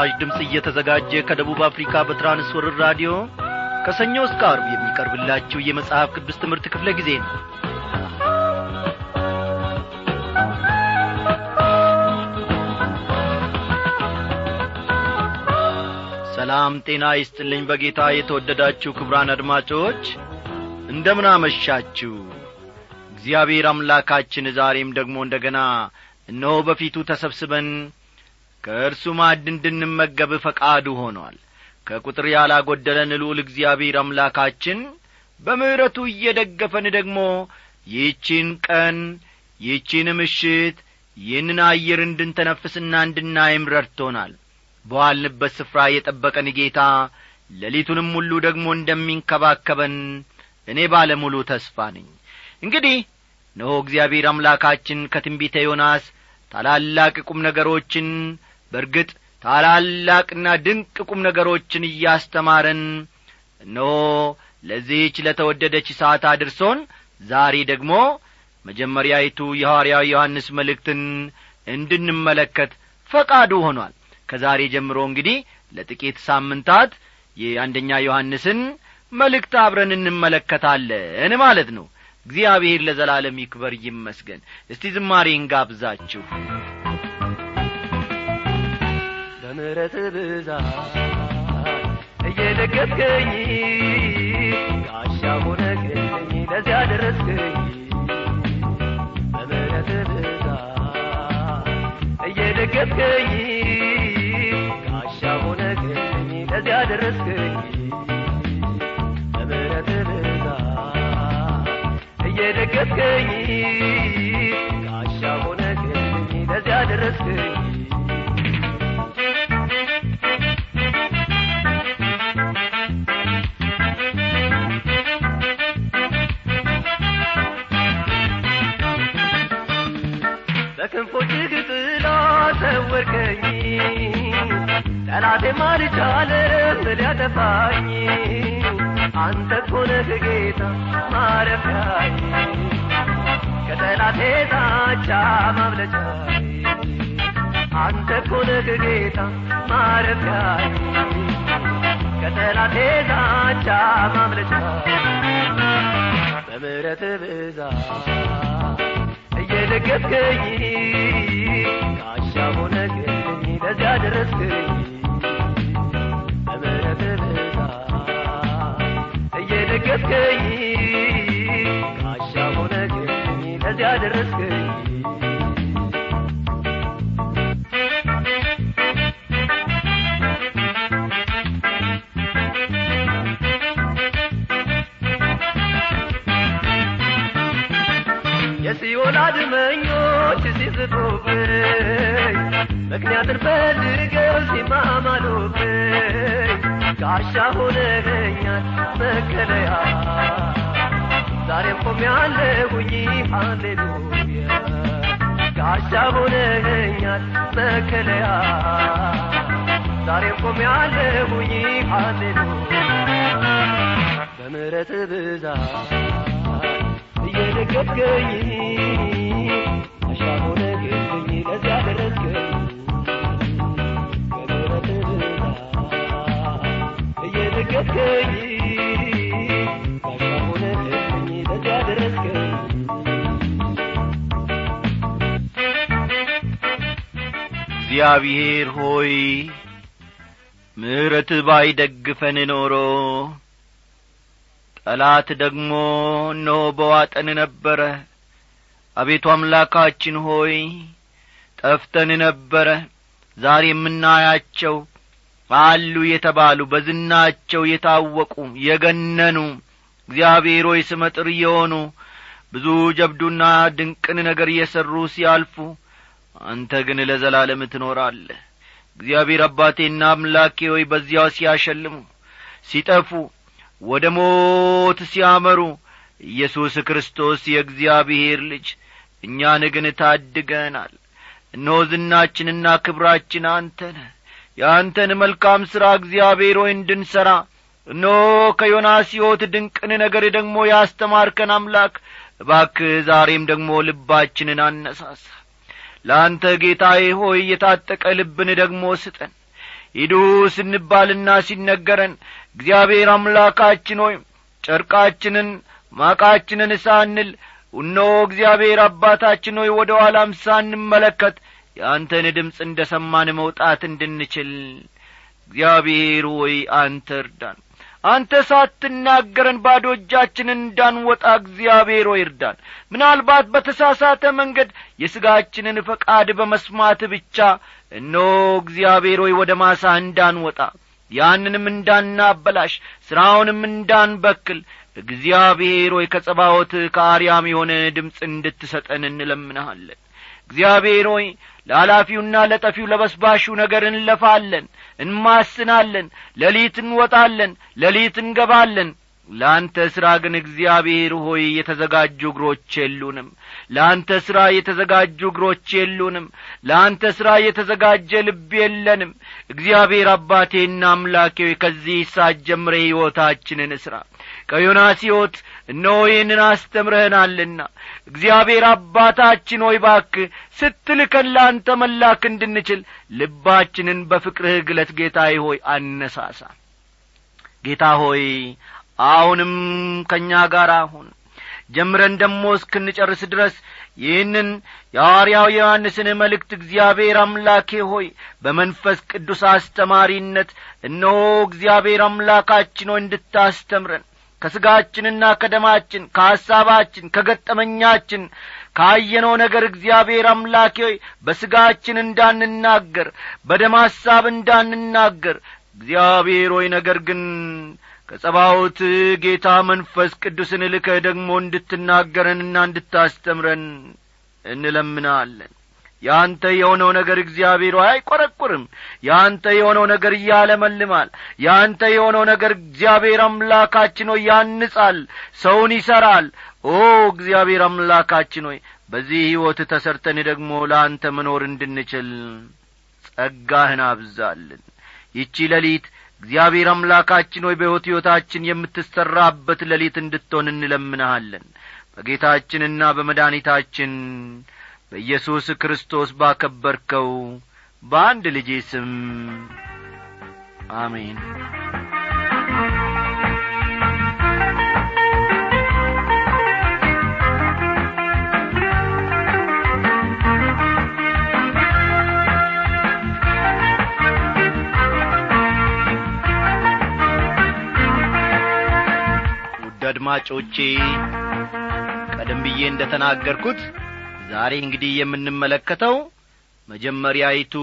በምስራች ድምፅ እየተዘጋጀ ከደቡብ አፍሪካ በትራንስወርር ራዲዮ ከሰኞ እስከ አርብ የሚቀርብላችሁ የመጽሐፍ ቅዱስ ትምህርት ክፍለ ጊዜ ነው። ሰላም ጤና ይስጥልኝ በጌታ የተወደዳችሁ ክብራን አድማጮች እንደምን አመሻችሁ እግዚአብሔር አምላካችን ዛሬም ደግሞ እንደ ገና እነሆ በፊቱ ተሰብስበን ከእርሱ ማዕድ እንድንመገብ ፈቃዱ ሆኗል። ከቁጥር ያላጐደለን ልዑል እግዚአብሔር አምላካችን በምሕረቱ እየደገፈን ደግሞ ይህቺን ቀን ይህቺን ምሽት ይህንን አየር እንድንተነፍስና እንድናይም ረድቶናል። በዋልንበት ስፍራ የጠበቀን ጌታ ሌሊቱንም ሁሉ ደግሞ እንደሚንከባከበን እኔ ባለሙሉ ተስፋ ነኝ። እንግዲህ እነሆ እግዚአብሔር አምላካችን ከትንቢተ ዮናስ ታላላቅ ቁም ነገሮችን በርግጥ ታላላቅና ድንቅ ቁም ነገሮችን እያስተማረን እነሆ ለዚህች ለተወደደች ሰዓት አድርሶን ዛሬ ደግሞ መጀመሪያይቱ የሐዋርያው ዮሐንስ መልእክትን እንድንመለከት ፈቃዱ ሆኗል። ከዛሬ ጀምሮ እንግዲህ ለጥቂት ሳምንታት የአንደኛ ዮሐንስን መልእክት አብረን እንመለከታለን ማለት ነው። እግዚአብሔር ለዘላለም ይክበር ይመስገን። እስቲ ዝማሬ እንጋብዛችሁ በምረት ብዛት እየደገፍከኝ ጋሻ ሆነክኝ ለዚያ ደረስከኝ። በምረት ብዛት እየደገፍከኝ ሊያጠፋኝ አንተ ኮነህ ጌታ ማረፊያኝ ከጠላቴ ዛቻ ማምለጫኝ አንተ ኮነህ ጌታ ማረፊያኝ ከጠላቴ ዛቻ ማምለጫኝ በምሕረት ብዛት እየደገፍከኝ ጋሻ ሆነክኝ ለዚያ ደረስከኝ እየደገፍከኝ ጋሻ ሆነክኝ ለዚያ ደረስከኝ የሲኦል አድመኞች ሲዝቱብኝ ምክንያትን ፈልገው ሲማማሉብኝ ጋሻ ሆነኸኛል መከለያ ዛሬም ቆሜያለሁኝ ሃሌሉያ ጋሻ ሆነኸኛል መከለያ ዛሬም ቆሜያለሁኝ ሃሌሉያ በምሕረት ብዛት እየደገፍከኝ እግዚአብሔር ሆይ ምሕረት ባይደግፈን ኖሮ ጠላት ደግሞ እነሆ በዋጠን ነበረ። አቤቱ አምላካችን ሆይ ጠፍተን ነበረ። ዛሬ የምናያቸው አሉ የተባሉ በዝናቸው የታወቁ የገነኑ እግዚአብሔር ሆይ ስመጥር የሆኑ ብዙ ጀብዱና ድንቅን ነገር እየሠሩ ሲያልፉ አንተ ግን ለዘላለም ትኖራለህ። እግዚአብሔር አባቴና አምላኬ ሆይ በዚያው ሲያሸልሙ ሲጠፉ ወደ ሞት ሲያመሩ ኢየሱስ ክርስቶስ የእግዚአብሔር ልጅ እኛን ግን ታድገናል። እነሆ ዝናችንና ክብራችን አንተ ነህ የአንተን መልካም ሥራ እግዚአብሔር ሆይ እንድንሠራ እነሆ ከዮናስ ሕይወት ድንቅን ነገር ደግሞ ያስተማርከን አምላክ እባክህ ዛሬም ደግሞ ልባችንን አነሳሳ። ለአንተ ጌታዬ ሆይ የታጠቀ ልብን ደግሞ ስጠን። ሂዱ ስንባልና ሲነገረን እግዚአብሔር አምላካችን ሆይ ጨርቃችንን ማቃችንን ሳንል እነሆ እግዚአብሔር አባታችን ሆይ ወደ ኋላም ሳንመለከት የአንተን ድምፅ እንደ ሰማን መውጣት እንድንችል እግዚአብሔር ሆይ አንተ እርዳን። አንተ ሳትናገረን ባዶ እጃችንን እንዳንወጣ እግዚአብሔር ሆይ እርዳን። ምናልባት በተሳሳተ መንገድ የሥጋችንን ፈቃድ በመስማት ብቻ እነሆ እግዚአብሔር ሆይ ወደ ማሳ እንዳንወጣ ያንንም እንዳናበላሽ ሥራውንም እንዳንበክል እግዚአብሔር ሆይ ከጸባዖት ከአርያም የሆነ ድምፅ እንድትሰጠን እንለምንሃለን። እግዚአብሔር ሆይ ለኃላፊውና ለጠፊው ለበስባሹ ነገር እንለፋለን እንማስናለን ሌሊት እንወጣለን ሌሊት እንገባለን። ለአንተ ሥራ ግን እግዚአብሔር ሆይ የተዘጋጁ እግሮች የሉንም። ለአንተ ሥራ የተዘጋጁ እግሮች የሉንም። ለአንተ ሥራ የተዘጋጀ ልብ የለንም። እግዚአብሔር አባቴና አምላኬ ከዚህ ሳት ጀምረ ሕይወታችንን ሥራ ከዮናስ ሕይወት እነሆ ይህንን አስተምረህናልና እግዚአብሔር አባታችን ሆይ ባክ ስትልከን ለአንተ መላክ እንድንችል ልባችንን በፍቅርህ ግለት ጌታዬ ሆይ አነሳሳ። ጌታ ሆይ አሁንም ከእኛ ጋር አሁን ጀምረን ደሞ እስክንጨርስ ድረስ ይህንን የሐዋርያው ዮሐንስን መልእክት እግዚአብሔር አምላኬ ሆይ በመንፈስ ቅዱስ አስተማሪነት እነሆ እግዚአብሔር አምላካችን ሆይ እንድታስተምረን ከሥጋችንና ከደማችን ከሐሳባችን ከገጠመኛችን ካየነው ነገር እግዚአብሔር አምላኬ በሥጋችን እንዳንናገር በደም ሐሳብ እንዳንናገር። እግዚአብሔር ሆይ ነገር ግን ከጸባዖት ጌታ መንፈስ ቅዱስን ልከህ ደግሞ እንድትናገረንና እንድታስተምረን እንለምናለን ያንተ የሆነው ነገር እግዚአብሔር አይቈረቁርም ያንተ የሆነው ነገር እያለመልማል። ያንተ የሆነው ነገር እግዚአብሔር አምላካችን ሆይ ያንጻል ሰውን ይሠራል ኦ እግዚአብሔር አምላካችን ሆይ በዚህ ሕይወት ተሰርተን ደግሞ ለአንተ መኖር እንድንችል ጸጋህን አብዛልን። ይቺ ሌሊት እግዚአብሔር አምላካችን ሆይ በሕይወት ሕይወታችን የምትሠራበት ሌሊት እንድትሆን እንለምንሃለን። በጌታችንና በመድኃኒታችን በኢየሱስ ክርስቶስ ባከበርከው በአንድ ልጄ ስም አሜን። ውድ አድማጮቼ ቀደም ብዬ እንደ ተናገርኩት ዛሬ እንግዲህ የምንመለከተው መጀመሪያይቱ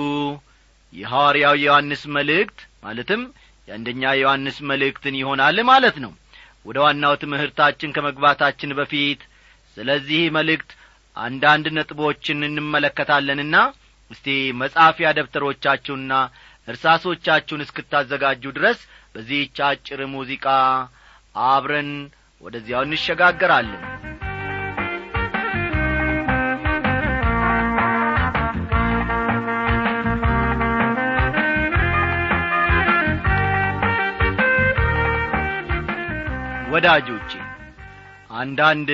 የሐዋርያው ዮሐንስ መልእክት ማለትም የአንደኛ ዮሐንስ መልእክትን ይሆናል ማለት ነው። ወደ ዋናው ትምህርታችን ከመግባታችን በፊት ስለዚህ መልእክት አንዳንድ ነጥቦችን እንመለከታለንና እስቲ መጻፊያ ደብተሮቻችሁና እርሳሶቻችሁን እስክታዘጋጁ ድረስ በዚህች አጭር ሙዚቃ አብረን ወደዚያው እንሸጋገራለን ወዳጆቼ አንዳንድ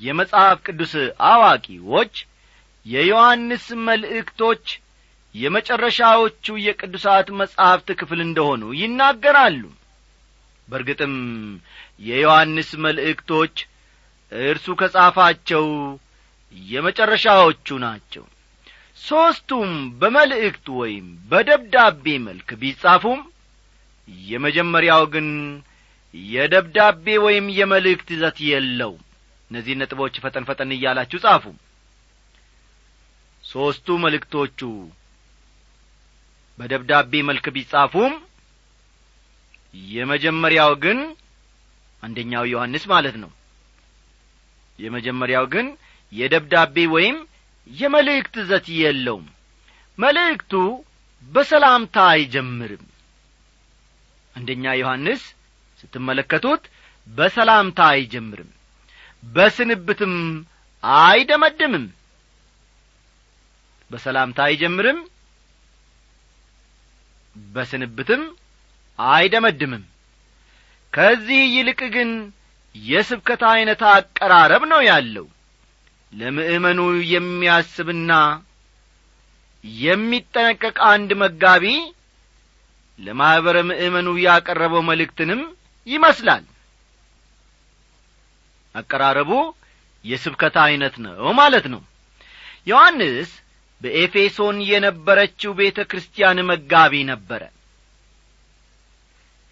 የመጽሐፍ ቅዱስ አዋቂዎች የዮሐንስ መልእክቶች የመጨረሻዎቹ የቅዱሳት መጻሕፍት ክፍል እንደሆኑ ይናገራሉ። በርግጥም የዮሐንስ መልእክቶች እርሱ ከጻፋቸው የመጨረሻዎቹ ናቸው። ሦስቱም በመልእክት ወይም በደብዳቤ መልክ ቢጻፉም የመጀመሪያው ግን የደብዳቤ ወይም የመልእክት ይዘት የለው እነዚህ ነጥቦች ፈጠን ፈጠን እያላችሁ ጻፉ። ሦስቱ መልእክቶቹ በደብዳቤ መልክ ቢጻፉም የመጀመሪያው ግን አንደኛው ዮሐንስ ማለት ነው። የመጀመሪያው ግን የደብዳቤ ወይም የመልእክት ይዘት የለውም። መልእክቱ በሰላምታ አይጀምርም። አንደኛ ዮሐንስ ስትመለከቱት በሰላምታ አይጀምርም በስንብትም አይደመድምም። በሰላምታ አይጀምርም በስንብትም አይደመድምም። ከዚህ ይልቅ ግን የስብከት ዐይነት አቀራረብ ነው ያለው። ለምእመኑ የሚያስብና የሚጠነቀቅ አንድ መጋቢ ለማኅበረ ምእመኑ ያቀረበው መልእክትንም ይመስላል። አቀራረቡ የስብከት ዐይነት ነው ማለት ነው። ዮሐንስ በኤፌሶን የነበረችው ቤተ ክርስቲያን መጋቢ ነበረ።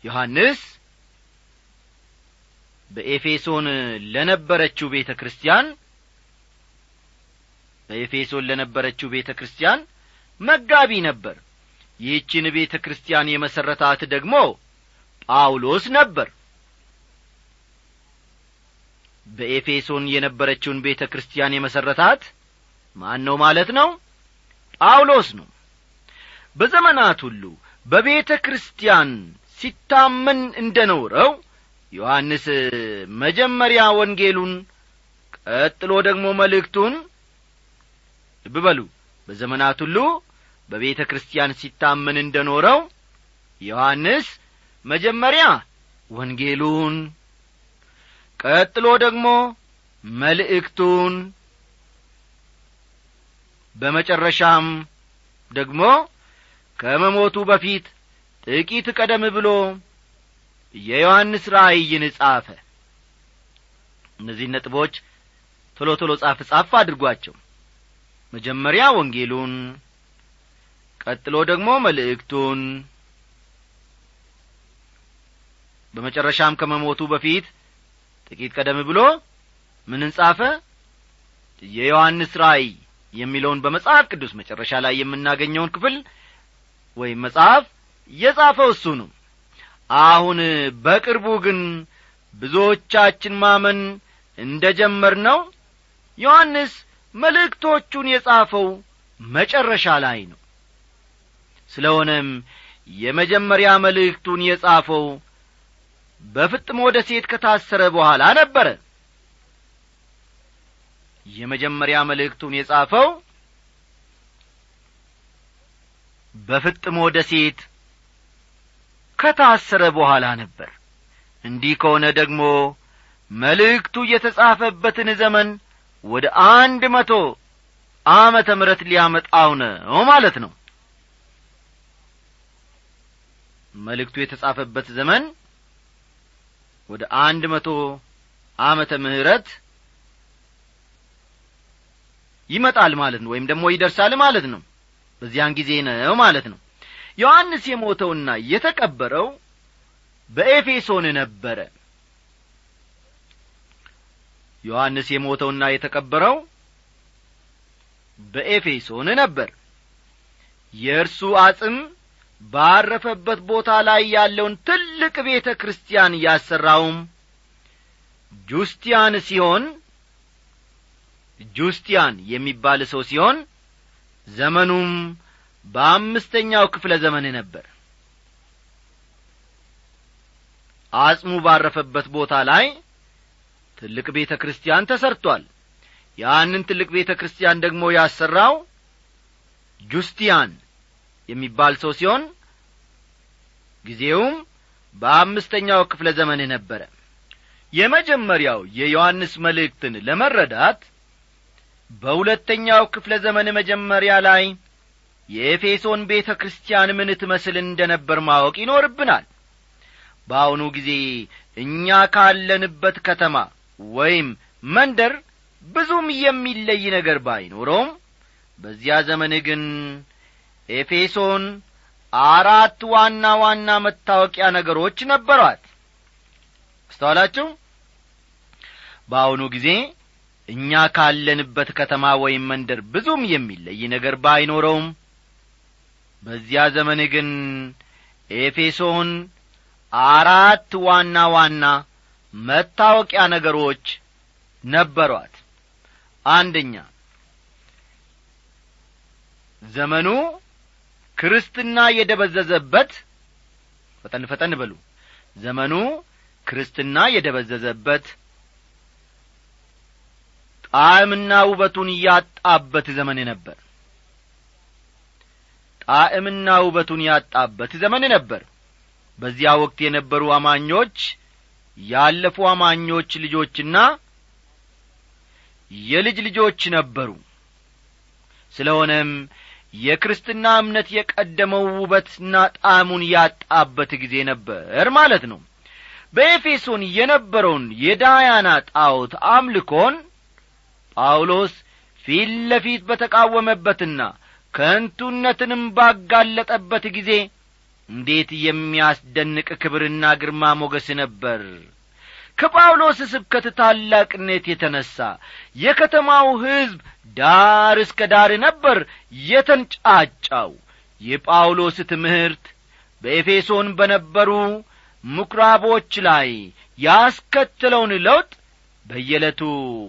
ዮሐንስ በኤፌሶን ለነበረችው ቤተ ክርስቲያን በኤፌሶን ለነበረችው ቤተ ክርስቲያን መጋቢ ነበር። ይህችን ቤተ ክርስቲያን የመሠረታት ደግሞ ጳውሎስ ነበር። በኤፌሶን የነበረችውን ቤተ ክርስቲያን የመሠረታት ማን ነው ማለት ነው? ጳውሎስ ነው። በዘመናት ሁሉ በቤተ ክርስቲያን ሲታመን እንደ ኖረው ዮሐንስ መጀመሪያ ወንጌሉን ቀጥሎ ደግሞ መልእክቱን ልብ በሉ። በዘመናት ሁሉ በቤተ ክርስቲያን ሲታመን እንደ ኖረው ዮሐንስ መጀመሪያ ወንጌሉን ቀጥሎ ደግሞ መልእክቱን በመጨረሻም ደግሞ ከመሞቱ በፊት ጥቂት ቀደም ብሎ የዮሐንስ ራእይን ጻፈ። እነዚህ ነጥቦች ቶሎ ቶሎ ጻፍ ጻፍ አድርጓቸው። መጀመሪያ ወንጌሉን ቀጥሎ ደግሞ መልእክቱን በመጨረሻም ከመሞቱ በፊት ጥቂት ቀደም ብሎ ምንን ጻፈ? የዮሐንስ ራእይ የሚለውን በመጽሐፍ ቅዱስ መጨረሻ ላይ የምናገኘውን ክፍል ወይም መጽሐፍ የጻፈው እሱ ነው። አሁን በቅርቡ ግን ብዙዎቻችን ማመን እንደ ጀመር ነው ዮሐንስ መልእክቶቹን የጻፈው መጨረሻ ላይ ነው። ስለሆነም የመጀመሪያ መልእክቱን የጻፈው በፍጥሞ ደሴት ከታሰረ በኋላ ነበረ የመጀመሪያ መልእክቱን የጻፈው በፍጥሞ ደሴት ከታሰረ በኋላ ነበር። እንዲህ ከሆነ ደግሞ መልእክቱ የተጻፈበትን ዘመን ወደ አንድ መቶ ዓመተ ምረት ሊያመጣው ነው ማለት ነው። መልእክቱ የተጻፈበት ዘመን ወደ አንድ መቶ ዓመተ ምህረት ይመጣል ማለት ነው ወይም ደግሞ ይደርሳል ማለት ነው። በዚያን ጊዜ ነው ማለት ነው። ዮሐንስ የሞተውና የተቀበረው በኤፌሶን ነበረ። ዮሐንስ የሞተውና የተቀበረው በኤፌሶን ነበር። የእርሱ አጽም ባረፈበት ቦታ ላይ ያለውን ትልቅ ቤተ ክርስቲያን ያሠራውም ጁስቲያን ሲሆን ጁስቲያን የሚባል ሰው ሲሆን ዘመኑም በአምስተኛው ክፍለ ዘመን ነበር። አጽሙ ባረፈበት ቦታ ላይ ትልቅ ቤተ ክርስቲያን ተሰርቷል። ያንን ትልቅ ቤተ ክርስቲያን ደግሞ ያሰራው ጁስቲያን የሚባል ሰው ሲሆን ጊዜውም በአምስተኛው ክፍለ ዘመን ነበረ። የመጀመሪያው የዮሐንስ መልእክትን ለመረዳት በሁለተኛው ክፍለ ዘመን መጀመሪያ ላይ የኤፌሶን ቤተ ክርስቲያን ምን ትመስል እንደ ነበር ማወቅ ይኖርብናል። በአሁኑ ጊዜ እኛ ካለንበት ከተማ ወይም መንደር ብዙም የሚለይ ነገር ባይኖረውም በዚያ ዘመን ግን ኤፌሶን አራት ዋና ዋና መታወቂያ ነገሮች ነበሯት። አስተዋላችሁ? በአሁኑ ጊዜ እኛ ካለንበት ከተማ ወይም መንደር ብዙም የሚለይ ነገር ባይኖረውም በዚያ ዘመን ግን ኤፌሶን አራት ዋና ዋና መታወቂያ ነገሮች ነበሯት። አንደኛ ዘመኑ ክርስትና የደበዘዘበት ፈጠን ፈጠን በሉ። ዘመኑ ክርስትና የደበዘዘበት ጣዕምና ውበቱን ያጣበት ዘመን ነበር። ጣዕምና ውበቱን ያጣበት ዘመን ነበር። በዚያ ወቅት የነበሩ አማኞች ያለፉ አማኞች ልጆችና የልጅ ልጆች ነበሩ። ስለሆነም የክርስትና እምነት የቀደመው ውበትና ጣዕሙን ያጣበት ጊዜ ነበር ማለት ነው። በኤፌሶን የነበረውን የዳያና ጣዖት አምልኮን ጳውሎስ ፊት ለፊት በተቃወመበትና ከንቱነትንም ባጋለጠበት ጊዜ እንዴት የሚያስደንቅ ክብርና ግርማ ሞገስ ነበር ከጳውሎስ ስብከት ታላቅነት የተነሣ የከተማው ሕዝብ ዳር እስከ ዳር ነበር የተንጫጫው። የጳውሎስ ትምህርት በኤፌሶን በነበሩ ምኵራቦች ላይ ያስከተለውን ለውጥ በየዕለቱ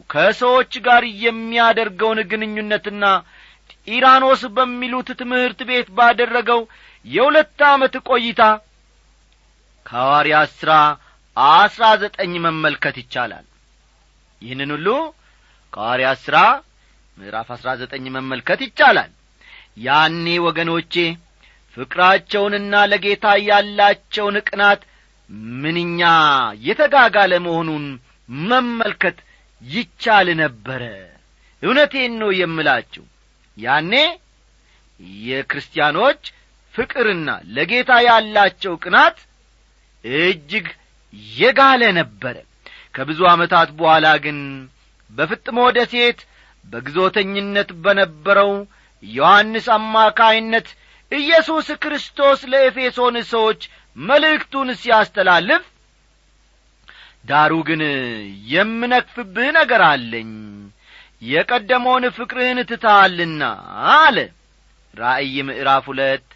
ከሰዎች ጋር የሚያደርገውን ግንኙነትና ጢራኖስ በሚሉት ትምህርት ቤት ባደረገው የሁለት ዓመት ቆይታ ከሐዋርያት ሥራ አስራ ዘጠኝ መመልከት ይቻላል። ይህንን ሁሉ ከሐዋርያት ሥራ ምዕራፍ አሥራ ዘጠኝ መመልከት ይቻላል። ያኔ ወገኖቼ ፍቅራቸውንና ለጌታ ያላቸውን ቅናት ምንኛ የተጋጋለ መሆኑን መመልከት ይቻል ነበረ። እውነቴን ነው የምላችሁ። ያኔ የክርስቲያኖች ፍቅርና ለጌታ ያላቸው ቅናት እጅግ የጋለ ነበረ ከብዙ ዓመታት በኋላ ግን በፍጥሞ ደሴት በግዞተኝነት በነበረው ዮሐንስ አማካይነት ኢየሱስ ክርስቶስ ለኤፌሶን ሰዎች መልእክቱን ሲያስተላልፍ ዳሩ ግን የምነክፍብህ ነገር አለኝ የቀደመውን ፍቅርህን ትታልና አለ። ራእይ ምዕራፍ ሁለት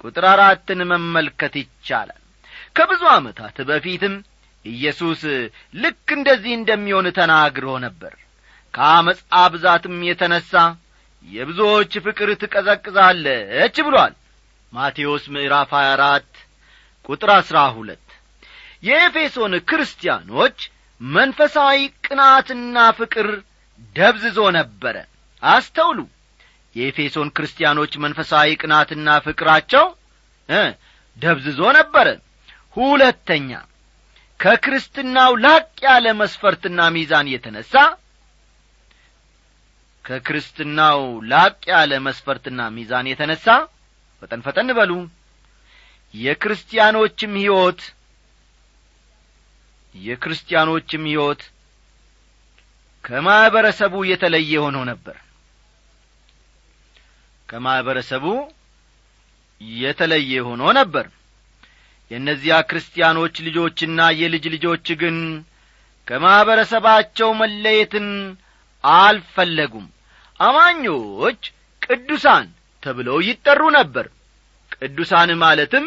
ቁጥር አራትን መመልከት ይቻላል ከብዙ ዓመታት በፊትም ኢየሱስ ልክ እንደዚህ እንደሚሆን ተናግሮ ነበር። ከአመፃ ብዛትም የተነሣ የብዙዎች ፍቅር ትቀዘቅዛለች ብሏል። ማቴዎስ ምዕራፍ 24 ቁጥር አሥራ ሁለት የኤፌሶን ክርስቲያኖች መንፈሳዊ ቅናትና ፍቅር ደብዝዞ ነበረ። አስተውሉ። የኤፌሶን ክርስቲያኖች መንፈሳዊ ቅናትና ፍቅራቸው ደብዝዞ ነበረ ሁለተኛ ከክርስትናው ላቅ ያለ መስፈርትና ሚዛን የተነሣ ከክርስትናው ላቅ ያለ መስፈርትና ሚዛን የተነሣ ፈጠን ፈጠን በሉ የክርስቲያኖችም ሕይወት የክርስቲያኖችም ሕይወት ከማኅበረሰቡ የተለየ ሆኖ ነበር። ከማኅበረሰቡ የተለየ ሆኖ ነበር የእነዚያ ክርስቲያኖች ልጆችና የልጅ ልጆች ግን ከማኅበረሰባቸው መለየትን አልፈለጉም። አማኞች ቅዱሳን ተብለው ይጠሩ ነበር። ቅዱሳን ማለትም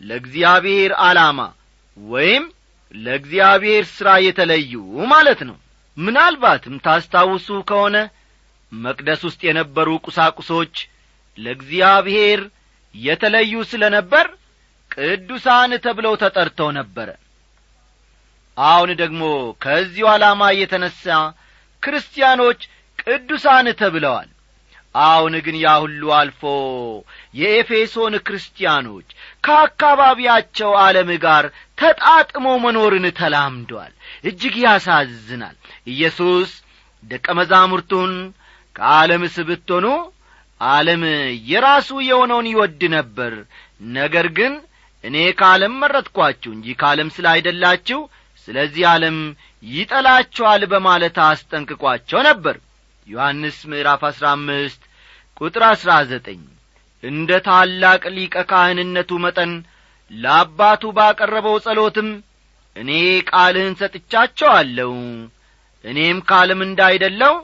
ለእግዚአብሔር ዓላማ ወይም ለእግዚአብሔር ሥራ የተለዩ ማለት ነው። ምናልባትም ታስታውሱ ከሆነ መቅደስ ውስጥ የነበሩ ቁሳቁሶች ለእግዚአብሔር የተለዩ ስለ ነበር ቅዱሳን ተብለው ተጠርተው ነበረ አሁን ደግሞ ከዚሁ ዓላማ የተነሣ ክርስቲያኖች ቅዱሳን ተብለዋል። አሁን ግን ያ ሁሉ አልፎ የኤፌሶን ክርስቲያኖች ከአካባቢያቸው ዓለም ጋር ተጣጥሞ መኖርን ተላምዷል። እጅግ ያሳዝናል። ኢየሱስ ደቀ መዛሙርቱን ከዓለም ስብትሆኑ ዓለም የራሱ የሆነውን ይወድ ነበር። ነገር ግን እኔ ከዓለም መረጥኳችሁ እንጂ ከዓለም ስለ ስለዚህ ዓለም ይጠላችኋል በማለት አስጠንቅቋቸው ነበር። ዮሐንስ ምዕራፍ አሥራ አምስት ቁጥር አሥራ ዘጠኝ እንደ ታላቅ ሊቀ ካህንነቱ መጠን ለአባቱ ባቀረበው ጸሎትም እኔ ቃልህን ሰጥቻቸዋለሁ። እኔም ከዓለም እንዳይደለው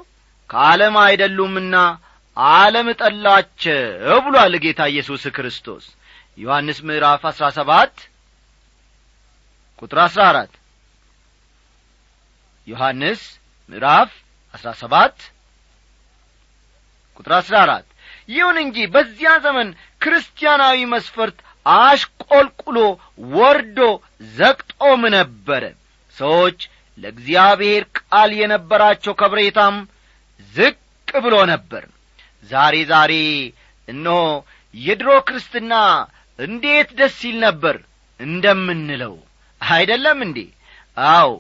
ከዓለም አይደሉምና ዓለም ጠላቸው ብሏል ጌታ ኢየሱስ ክርስቶስ ዮሐንስ ምዕራፍ አሥራ ሰባት ቁጥር አሥራ አራት። ዮሐንስ ምዕራፍ አሥራ ሰባት ቁጥር አሥራ አራት። ይሁን እንጂ በዚያ ዘመን ክርስቲያናዊ መስፈርት አሽቈልቁሎ ወርዶ ዘግጦም ነበረ። ሰዎች ለእግዚአብሔር ቃል የነበራቸው ከብሬታም ዝቅ ብሎ ነበር። ዛሬ ዛሬ እነሆ የድሮ ክርስትና እንዴት ደስ ይል ነበር እንደምንለው! አይደለም እንዴ? አዎ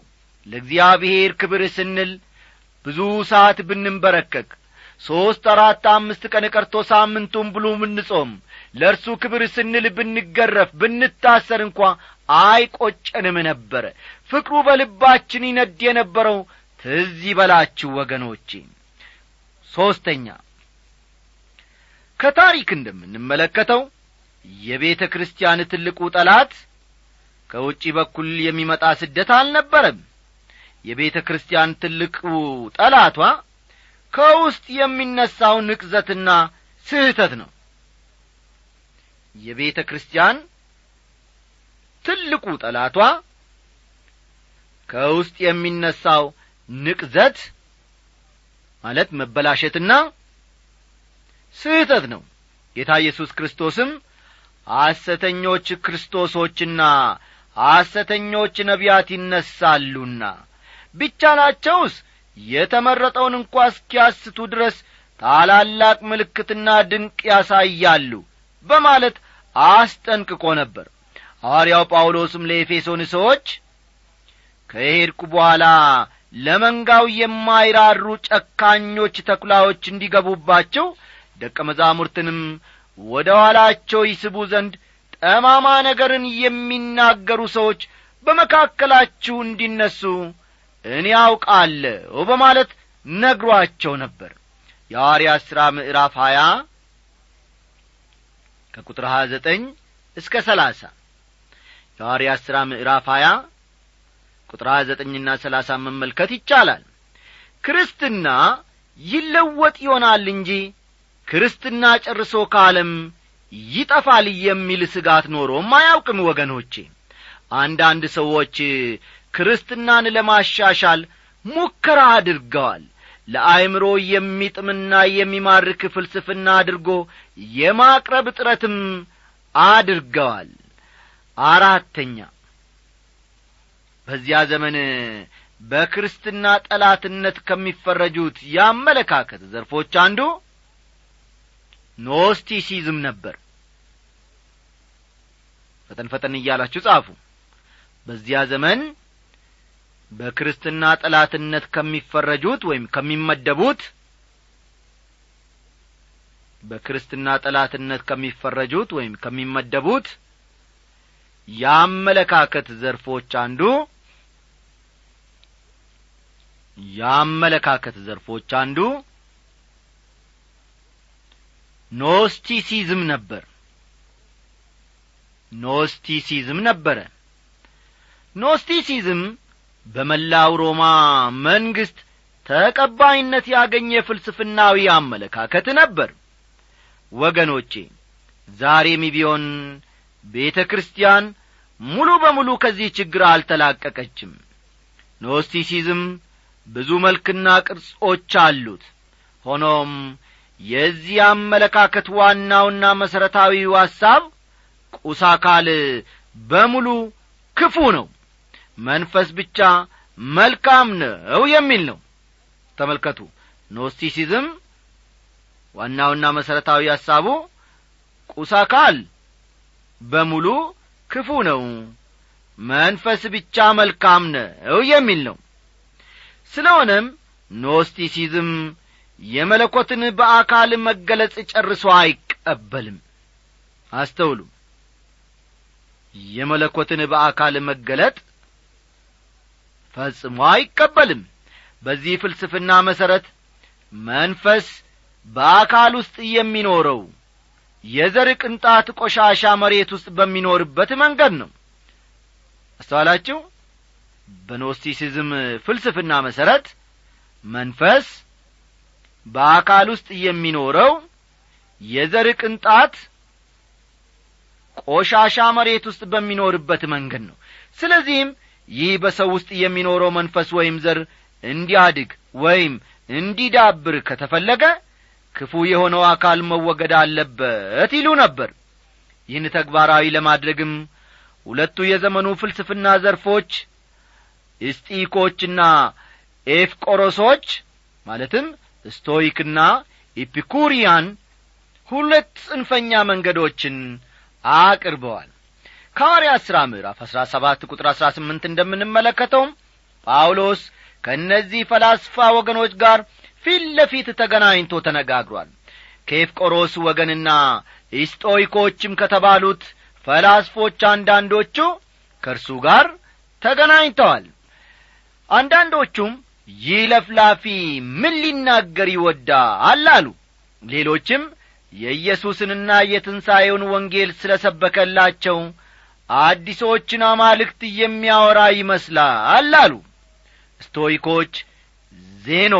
ለእግዚአብሔር ክብር ስንል ብዙ ሰዓት ብንንበረከክ ሦስት አራት አምስት ቀን ቀርቶ ሳምንቱን ብሉ ምንጾም ለእርሱ ክብር ስንል ብንገረፍ ብንታሰር እንኳ አይቈጨንም ነበረ ፍቅሩ በልባችን ይነድ የነበረው ትዝ ይበላችሁ ወገኖቼ! ሦስተኛ ከታሪክ እንደምንመለከተው የቤተ ክርስቲያን ትልቁ ጠላት ከውጪ በኩል የሚመጣ ስደት አልነበረም። የቤተ ክርስቲያን ትልቁ ጠላቷ ከውስጥ የሚነሣው ንቅዘትና ስህተት ነው። የቤተ ክርስቲያን ትልቁ ጠላቷ ከውስጥ የሚነሣው ንቅዘት ማለት መበላሸትና ስህተት ነው። ጌታ ኢየሱስ ክርስቶስም ሐሰተኞች ክርስቶሶችና ሐሰተኞች ነቢያት ይነሳሉና። ቢቻላቸውስ የተመረጠውን እንኳ እስኪያስቱ ድረስ ታላላቅ ምልክትና ድንቅ ያሳያሉ በማለት አስጠንቅቆ ነበር። ሐዋርያው ጳውሎስም ለኤፌሶን ሰዎች ከሄድኩ በኋላ ለመንጋው የማይራሩ ጨካኞች ተኩላዎች እንዲገቡባቸው ደቀ መዛሙርትንም ወደ ኋላቸው ይስቡ ዘንድ ጠማማ ነገርን የሚናገሩ ሰዎች በመካከላችሁ እንዲነሱ እኔ አውቃለሁ በማለት ነግሯቸው ነበር። የሐዋርያት ሥራ ምዕራፍ ሀያ ከቁጥር ሀያ ዘጠኝ እስከ ሰላሳ የሐዋርያት ሥራ ምዕራፍ ሀያ ቁጥር ሀያ ዘጠኝና ሰላሳ መመልከት ይቻላል። ክርስትና ይለወጥ ይሆናል እንጂ ክርስትና ጨርሶ ከዓለም ይጠፋል የሚል ስጋት ኖሮም አያውቅም ወገኖቼ። አንዳንድ ሰዎች ክርስትናን ለማሻሻል ሙከራ አድርገዋል። ለአይምሮ የሚጥምና የሚማርክ ፍልስፍና አድርጎ የማቅረብ ጥረትም አድርገዋል። አራተኛ በዚያ ዘመን በክርስትና ጠላትነት ከሚፈረጁት የአመለካከት ዘርፎች አንዱ ኖስቲሲዝም ነበር። ፈጠን ፈጠን እያላችሁ ጻፉ። በዚያ ዘመን በክርስትና ጠላትነት ከሚፈረጁት ወይም ከሚመደቡት በክርስትና ጠላትነት ከሚፈረጁት ወይም ከሚመደቡት የአመለካከት ዘርፎች አንዱ የአመለካከት ዘርፎች አንዱ ኖስቲሲዝም ነበር። ኖስቲሲዝም ነበረ። ኖስቲሲዝም በመላው ሮማ መንግሥት ተቀባይነት ያገኘ ፍልስፍናዊ አመለካከት ነበር። ወገኖቼ ዛሬም ቢሆን ቤተ ክርስቲያን ሙሉ በሙሉ ከዚህ ችግር አልተላቀቀችም። ኖስቲሲዝም ብዙ መልክና ቅርጾች አሉት። ሆኖም የዚህ አመለካከት ዋናውና መሠረታዊው ሐሳብ ቁስ አካል በሙሉ ክፉ ነው። መንፈስ ብቻ መልካም ነው የሚል ነው። ተመልከቱ። ኖስቲሲዝም ዋናውና መሠረታዊ ሐሳቡ ቁስ አካል በሙሉ ክፉ ነው። መንፈስ ብቻ መልካም ነው የሚል ነው። ስለሆነም ኖስቲሲዝም የመለኮትን በአካል መገለጽ ጨርሶ አይቀበልም። አስተውሉ። የመለኮትን በአካል መገለጥ ፈጽሞ አይቀበልም። በዚህ ፍልስፍና መሠረት መንፈስ በአካል ውስጥ የሚኖረው የዘር ቅንጣት ቆሻሻ መሬት ውስጥ በሚኖርበት መንገድ ነው። አስተዋላችሁ? በኖስቲሲዝም ፍልስፍና መሠረት መንፈስ በአካል ውስጥ የሚኖረው የዘር ቅንጣት ቆሻሻ መሬት ውስጥ በሚኖርበት መንገድ ነው። ስለዚህም ይህ በሰው ውስጥ የሚኖረው መንፈስ ወይም ዘር እንዲያድግ ወይም እንዲዳብር ከተፈለገ ክፉ የሆነው አካል መወገድ አለበት ይሉ ነበር። ይህን ተግባራዊ ለማድረግም ሁለቱ የዘመኑ ፍልስፍና ዘርፎች እስጢኮችና ኤፍቆሮሶች ማለትም ስቶይክና ኢፒኩሪያን ሁለት ጽንፈኛ መንገዶችን አቅርበዋል። ከሐዋርያት ሥራ ምዕራፍ አሥራ ሰባት ቁጥር አሥራ ስምንት እንደምንመለከተውም ጳውሎስ ከእነዚህ ፈላስፋ ወገኖች ጋር ፊት ለፊት ተገናኝቶ ተነጋግሯል። ከኤፍቆሮስ ወገንና ኢስጦይኮችም ከተባሉት ፈላስፎች አንዳንዶቹ ከእርሱ ጋር ተገናኝተዋል። አንዳንዶቹም ይህ ለፍላፊ ምን ሊናገር ይወዳል አሉ። ሌሎችም የኢየሱስንና የትንሣኤውን ወንጌል ስለ ሰበከላቸው አዲሶችን አማልክት የሚያወራ ይመስላል አሉ። ስቶይኮች ዜኖ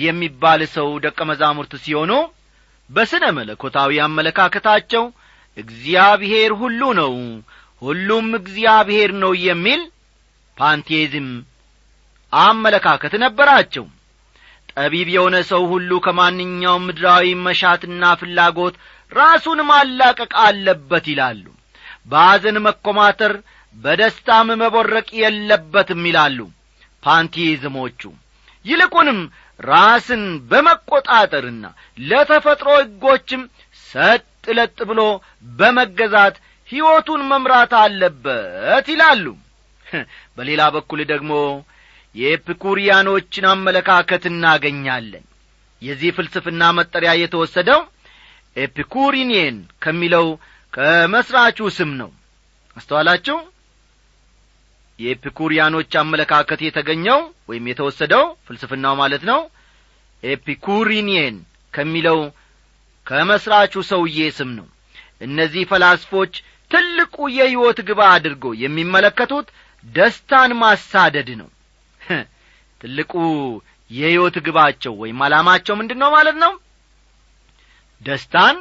የሚባል ሰው ደቀ መዛሙርት ሲሆኑ በስነ መለኮታዊ አመለካከታቸው እግዚአብሔር ሁሉ ነው ሁሉም እግዚአብሔር ነው የሚል ፓንቴዝም አመለካከት ነበራቸው። ጠቢብ የሆነ ሰው ሁሉ ከማንኛውም ምድራዊ መሻትና ፍላጎት ራሱን ማላቀቅ አለበት ይላሉ። በአዘን መኰማተር በደስታም መቦረቅ የለበትም ይላሉ ፓንቲዝሞቹ። ይልቁንም ራስን በመቈጣጠርና ለተፈጥሮ ሕጎችም ሰጥ ለጥ ብሎ በመገዛት ሕይወቱን መምራት አለበት ይላሉ። በሌላ በኩል ደግሞ የኤፒኩሪያኖችን አመለካከት እናገኛለን። የዚህ ፍልስፍና መጠሪያ የተወሰደው ኤፒኩሪኒየን ከሚለው ከመሥራቹ ስም ነው። አስተዋላችሁ? የኤፒኩሪያኖች አመለካከት የተገኘው ወይም የተወሰደው ፍልስፍናው ማለት ነው ኤፒኩሪኒየን ከሚለው ከመሥራቹ ሰውዬ ስም ነው። እነዚህ ፈላስፎች ትልቁ የሕይወት ግባ አድርጎ የሚመለከቱት ደስታን ማሳደድ ነው ትልቁ የሕይወት ግባቸው ወይም አላማቸው ምንድን ነው ማለት ነው? ደስታን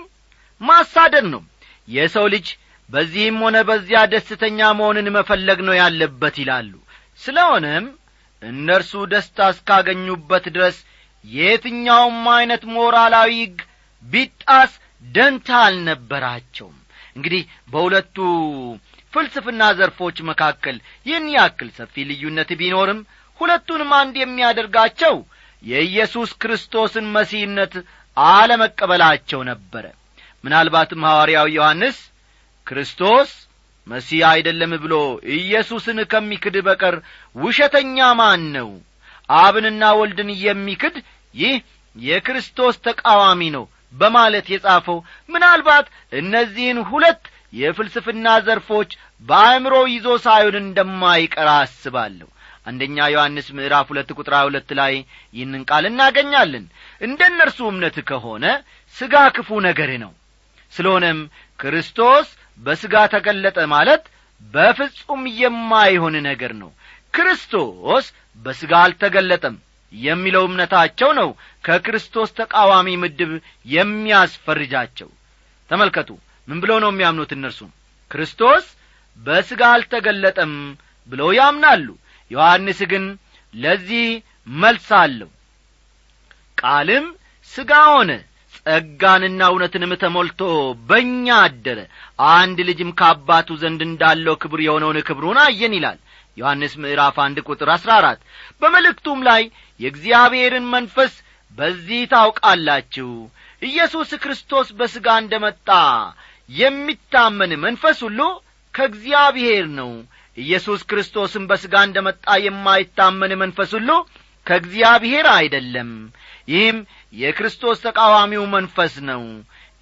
ማሳደድ ነው። የሰው ልጅ በዚህም ሆነ በዚያ ደስተኛ መሆንን መፈለግ ነው ያለበት ይላሉ። ስለሆነም እነርሱ ደስታ እስካገኙበት ድረስ የትኛውም ዐይነት ሞራላዊ ሕግ ቢጣስ ደንታ አልነበራቸውም። እንግዲህ በሁለቱ ፍልስፍና ዘርፎች መካከል ይህን ያክል ሰፊ ልዩነት ቢኖርም ሁለቱንም አንድ የሚያደርጋቸው የኢየሱስ ክርስቶስን መሲህነት አለመቀበላቸው ነበረ። ምናልባትም ሐዋርያው ዮሐንስ ክርስቶስ መሲህ አይደለም ብሎ ኢየሱስን ከሚክድ በቀር ውሸተኛ ማን ነው? አብንና ወልድን የሚክድ ይህ የክርስቶስ ተቃዋሚ ነው በማለት የጻፈው ምናልባት እነዚህን ሁለት የፍልስፍና ዘርፎች በአእምሮ ይዞ ሳይሆን እንደማይቀር አስባለሁ አንደኛ ዮሐንስ ምዕራፍ ሁለት ቁጥር ሁለት ላይ ይህንን ቃል እናገኛለን። እንደ እነርሱ እምነት ከሆነ ሥጋ ክፉ ነገር ነው። ስለሆነም ክርስቶስ በሥጋ ተገለጠ ማለት በፍጹም የማይሆን ነገር ነው። ክርስቶስ በሥጋ አልተገለጠም የሚለው እምነታቸው ነው ከክርስቶስ ተቃዋሚ ምድብ የሚያስፈርጃቸው። ተመልከቱ ምን ብለው ነው የሚያምኑት እነርሱ ክርስቶስ በሥጋ አልተገለጠም ብለው ያምናሉ ዮሐንስ ግን ለዚህ መልስ አለው። ቃልም ሥጋ ሆነ ጸጋንና እውነትንም ተሞልቶ በእኛ አደረ። አንድ ልጅም ከአባቱ ዘንድ እንዳለው ክብር የሆነውን ክብሩን አየን ይላል ዮሐንስ ምዕራፍ አንድ ቁጥር አሥራ አራት። በመልእክቱም ላይ የእግዚአብሔርን መንፈስ በዚህ ታውቃላችሁ ኢየሱስ ክርስቶስ በሥጋ እንደ መጣ የሚታመን መንፈስ ሁሉ ከእግዚአብሔር ነው ኢየሱስ ክርስቶስም በሥጋ እንደ መጣ የማይታመን መንፈስ ሁሉ ከእግዚአብሔር አይደለም። ይህም የክርስቶስ ተቃዋሚው መንፈስ ነው።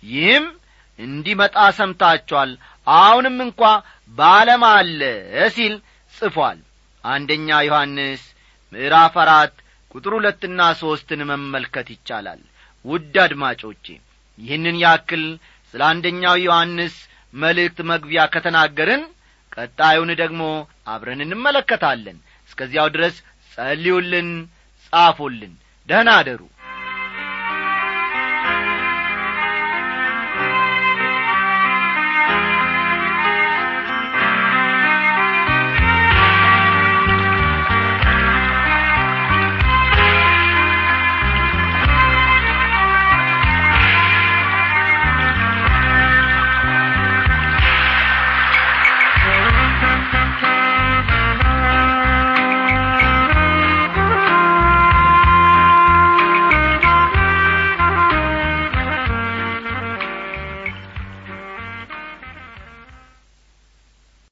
ይህም እንዲመጣ ሰምታችኋል። አሁንም እንኳ በዓለም አለ ሲል ጽፏል። አንደኛ ዮሐንስ ምዕራፍ አራት ቁጥር ሁለትና ሦስትን መመልከት ይቻላል። ውድ አድማጮቼ ይህንን ያክል ስለ አንደኛው ዮሐንስ መልእክት መግቢያ ከተናገርን ቀጣዩን ደግሞ አብረን እንመለከታለን። እስከዚያው ድረስ ጸልዩልን ጻፉልን። ደህና አደሩ